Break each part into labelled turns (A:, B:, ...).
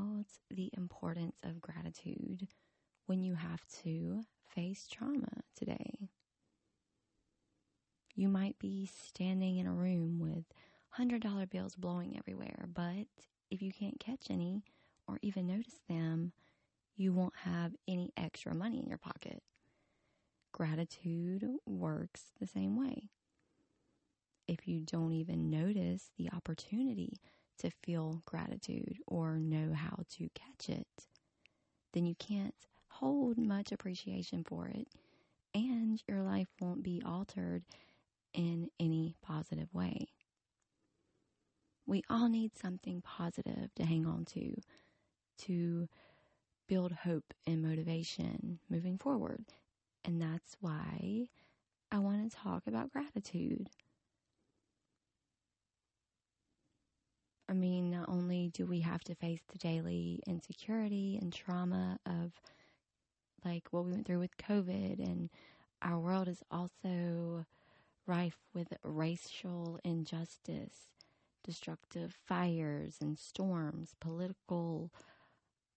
A: about the importance of gratitude when you have to face trauma today. You might be standing in a room with $100 bills blowing everywhere, but if you can't catch any or even notice them, you won't have any extra money in your pocket. Gratitude works the same way. If you don't even notice the opportunity to feel gratitude or know how to catch it, then you can't hold much appreciation for it and your life won't be altered in any positive way. We all need something positive to hang on to, to build hope and motivation moving forward. And that's why I want to talk about gratitude. I mean, not only do we have to face the daily insecurity and trauma of like what we went through with COVID, and our world is also rife with racial injustice, destructive fires and storms, political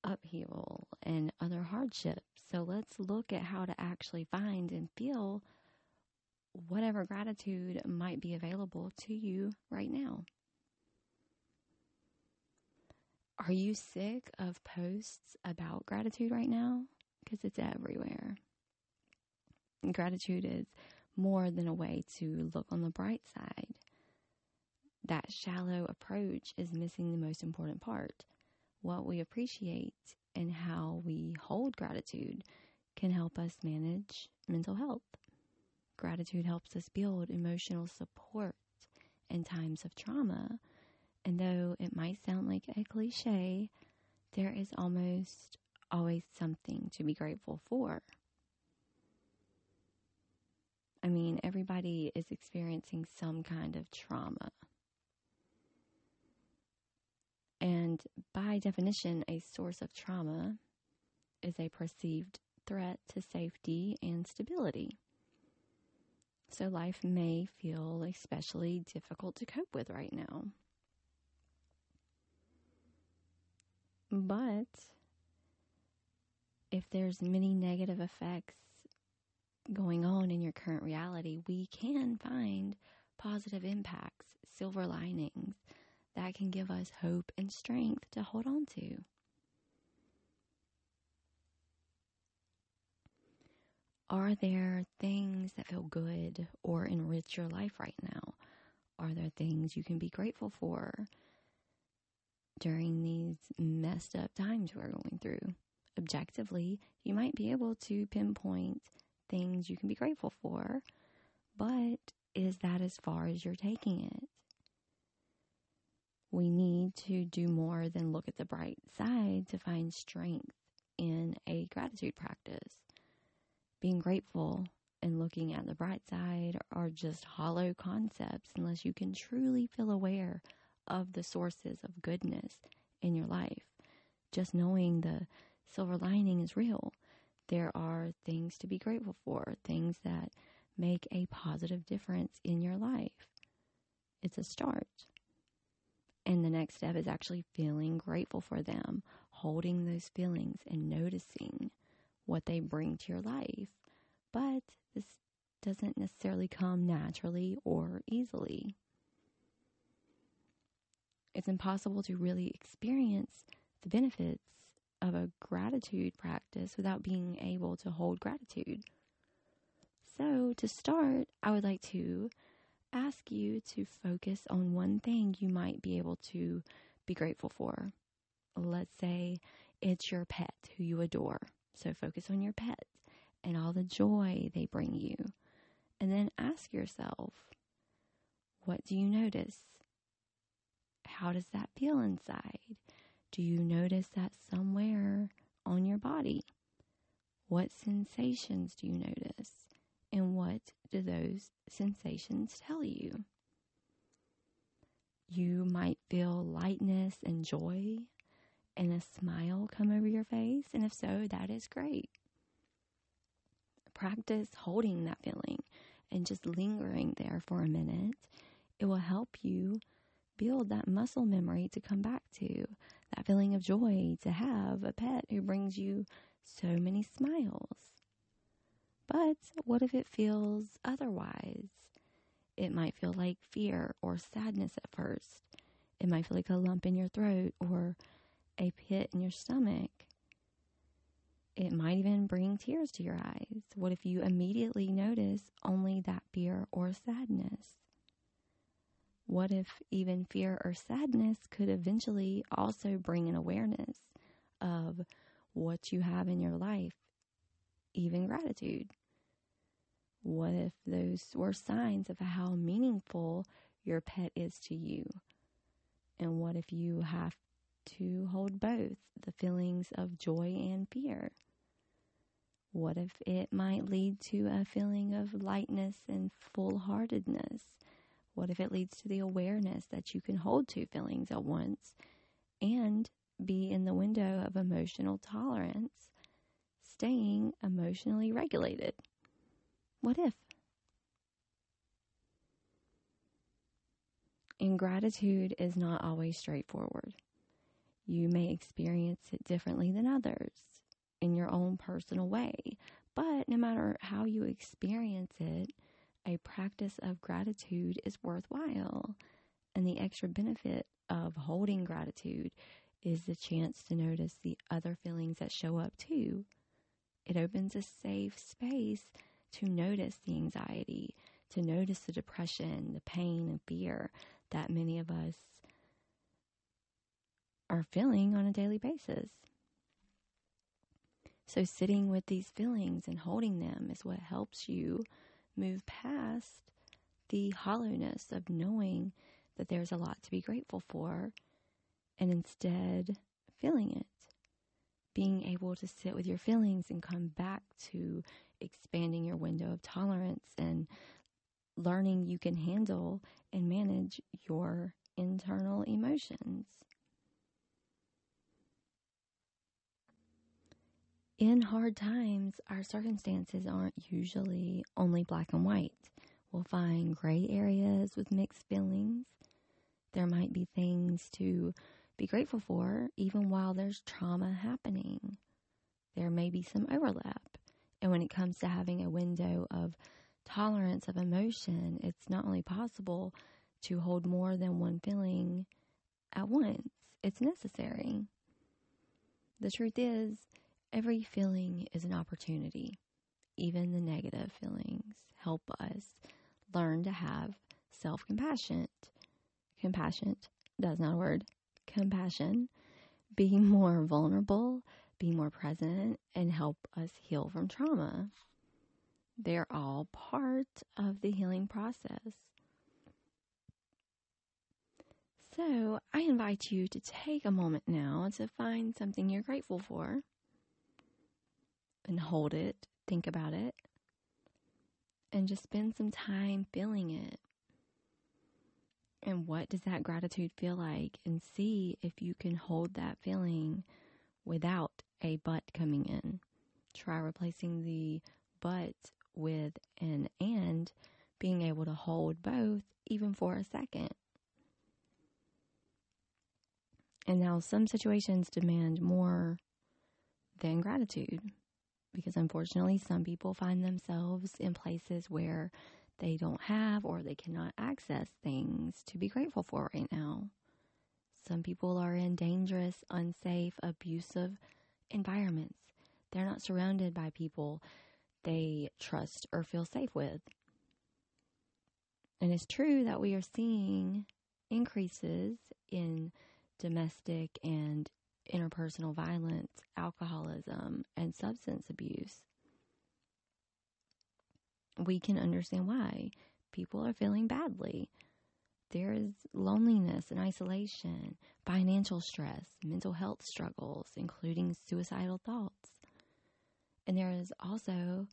A: upheaval, and other hardships. So let's look at how to actually find and feel whatever gratitude might be available to you right now. Are you sick of posts about gratitude right now? Because it's everywhere. Gratitude is more than a way to look on the bright side. That shallow approach is missing the most important part what we appreciate and how we hold gratitude can help us manage mental health. Gratitude helps us build emotional support in times of trauma. And though it might sound like a cliche, there is almost always something to be grateful for. I mean, everybody is experiencing some kind of trauma. And by definition, a source of trauma is a perceived threat to safety and stability. So life may feel especially difficult to cope with right now. But if there's many negative effects going on in your current reality, we can find positive impacts, silver linings that can give us hope and strength to hold on to. Are there things that feel good or enrich your life right now? Are there things you can be grateful for during these messed up times we're going through? Objectively, you might be able to pinpoint things you can be grateful for, but is that as far as you're taking it? we need to do more than look at the bright side to find strength in a gratitude practice. Being grateful and looking at the bright side are just hollow concepts unless you can truly feel aware of the sources of goodness in your life. Just knowing the silver lining is real. There are things to be grateful for, things that make a positive difference in your life. It's a start. And the next step is actually feeling grateful for them, holding those feelings and noticing what they bring to your life. But this doesn't necessarily come naturally or easily. It's impossible to really experience the benefits of a gratitude practice without being able to hold gratitude. So, to start, I would like to ask you to focus on one thing you might be able to be grateful for. Let's say it's your pet who you adore. So focus on your pet and all the joy they bring you. And then ask yourself, what do you notice? How does that feel inside? Do you notice that somewhere on your body? What sensations do you notice? And what do those sensations tell you? You might feel lightness and joy and a smile come over your face. And if so, that is great. Practice holding that feeling and just lingering there for a minute. It will help you build that muscle memory to come back to, that feeling of joy to have a pet who brings you so many smiles. But what if it feels otherwise? It might feel like fear or sadness at first. It might feel like a lump in your throat or a pit in your stomach. It might even bring tears to your eyes. What if you immediately notice only that fear or sadness? What if even fear or sadness could eventually also bring an awareness of what you have in your life, even gratitude? What if those were signs of how meaningful your pet is to you? And what if you have to hold both the feelings of joy and fear? What if it might lead to a feeling of lightness and full heartedness? What if it leads to the awareness that you can hold two feelings at once and be in the window of emotional tolerance, staying emotionally regulated? What if? Ingratitude is not always straightforward. You may experience it differently than others in your own personal way, but no matter how you experience it, a practice of gratitude is worthwhile. And the extra benefit of holding gratitude is the chance to notice the other feelings that show up too. It opens a safe space to notice the anxiety, to notice the depression, the pain, and fear that many of us are feeling on a daily basis. So, sitting with these feelings and holding them is what helps you move past the hollowness of knowing that there's a lot to be grateful for and instead feeling it. Being able to sit with your feelings and come back to expanding your window of tolerance and learning you can handle and manage your internal emotions. In hard times, our circumstances aren't usually only black and white. We'll find gray areas with mixed feelings. There might be things to be grateful for, even while there's trauma happening. There may be some overlap. And when it comes to having a window of tolerance of emotion, it's not only possible to hold more than one feeling at once, it's necessary. The truth is, Every feeling is an opportunity. Even the negative feelings help us learn to have self compassion. Compassion, that's not a word. Compassion. Be more vulnerable, be more present, and help us heal from trauma. They're all part of the healing process. So, I invite you to take a moment now to find something you're grateful for and hold it, think about it, and just spend some time feeling it. And what does that gratitude feel like? And see if you can hold that feeling without a but coming in. Try replacing the but with an and, being able to hold both even for a second. And now, some situations demand more than gratitude because unfortunately, some people find themselves in places where they don't have or they cannot access things to be grateful for right now. Some people are in dangerous, unsafe, abusive environments. They're not surrounded by people they trust or feel safe with. And it's true that we are seeing increases in domestic and interpersonal violence, alcoholism, and substance abuse. We can understand why people are feeling badly. There is loneliness and isolation, financial stress, mental health struggles, including suicidal thoughts. And there is also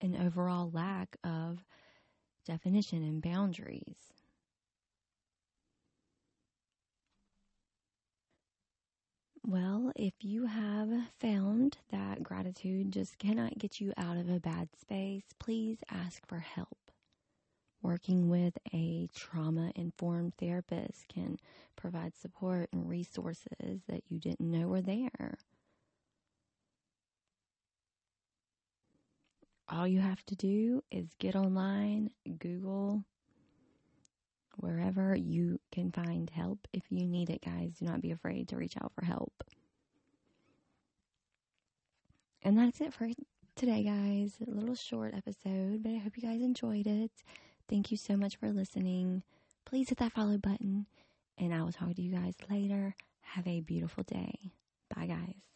A: an overall lack of definition and boundaries. Well, if you have found that gratitude just cannot get you out of a bad space, please ask for help. Working with a trauma informed therapist can provide support and resources that you didn't know were there. All you have to do is get online, Google, wherever you can find help if you need it, guys. Do not be afraid to reach out for help. And that's it for today, guys. A little short episode, but I hope you guys enjoyed it. Thank you so much for listening. Please hit that follow button, and I will talk to you guys later. Have a beautiful day. Bye, guys.